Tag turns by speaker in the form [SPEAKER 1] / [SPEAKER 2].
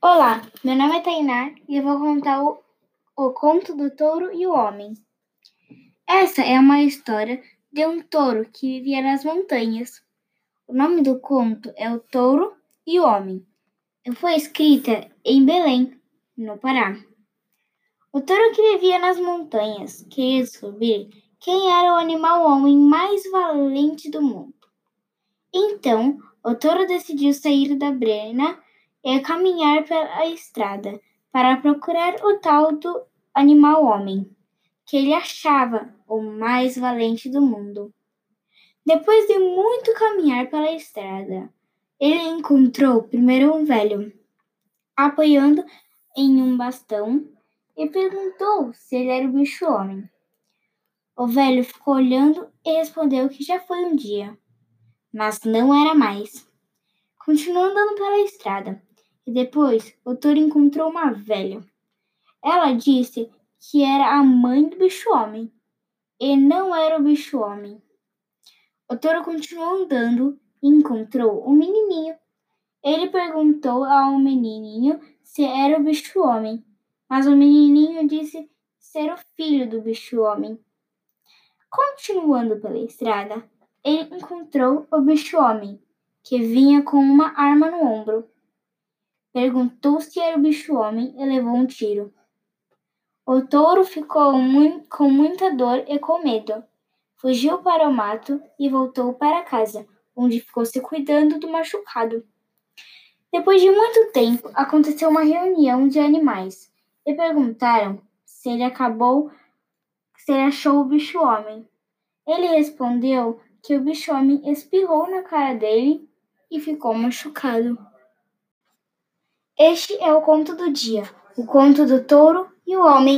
[SPEAKER 1] Olá, meu nome é Tainá e eu vou contar o, o conto do touro e o homem. Essa é uma história de um touro que vivia nas montanhas. O nome do conto é O Touro e o Homem. Foi escrita em Belém, no Pará. O touro que vivia nas montanhas queria descobrir quem era o animal homem mais valente do mundo. Então, o touro decidiu sair da brena e caminhar pela estrada para procurar o tal do animal homem, que ele achava o mais valente do mundo. Depois de muito caminhar pela estrada, ele encontrou primeiro um velho, apoiando em um bastão, e perguntou se ele era o bicho homem. O velho ficou olhando e respondeu que já foi um dia, mas não era mais. Continuou andando pela estrada e depois o touro encontrou uma velha. Ela disse que era a mãe do bicho-homem e não era o bicho-homem. O touro continuou andando e encontrou um menininho. Ele perguntou ao menininho se era o bicho-homem, mas o menininho disse ser o filho do bicho-homem. Continuando pela estrada, ele encontrou o bicho-homem, que vinha com uma arma no ombro. Perguntou se era o bicho-homem e levou um tiro. O touro ficou com muita dor e com medo. Fugiu para o mato e voltou para casa, onde ficou se cuidando do machucado. Depois de muito tempo, aconteceu uma reunião de animais e perguntaram se ele acabou, se ele achou o bicho-homem. Ele respondeu que o bicho-homem espirrou na cara dele e ficou machucado. Este é o conto do dia, o conto do touro e o homem.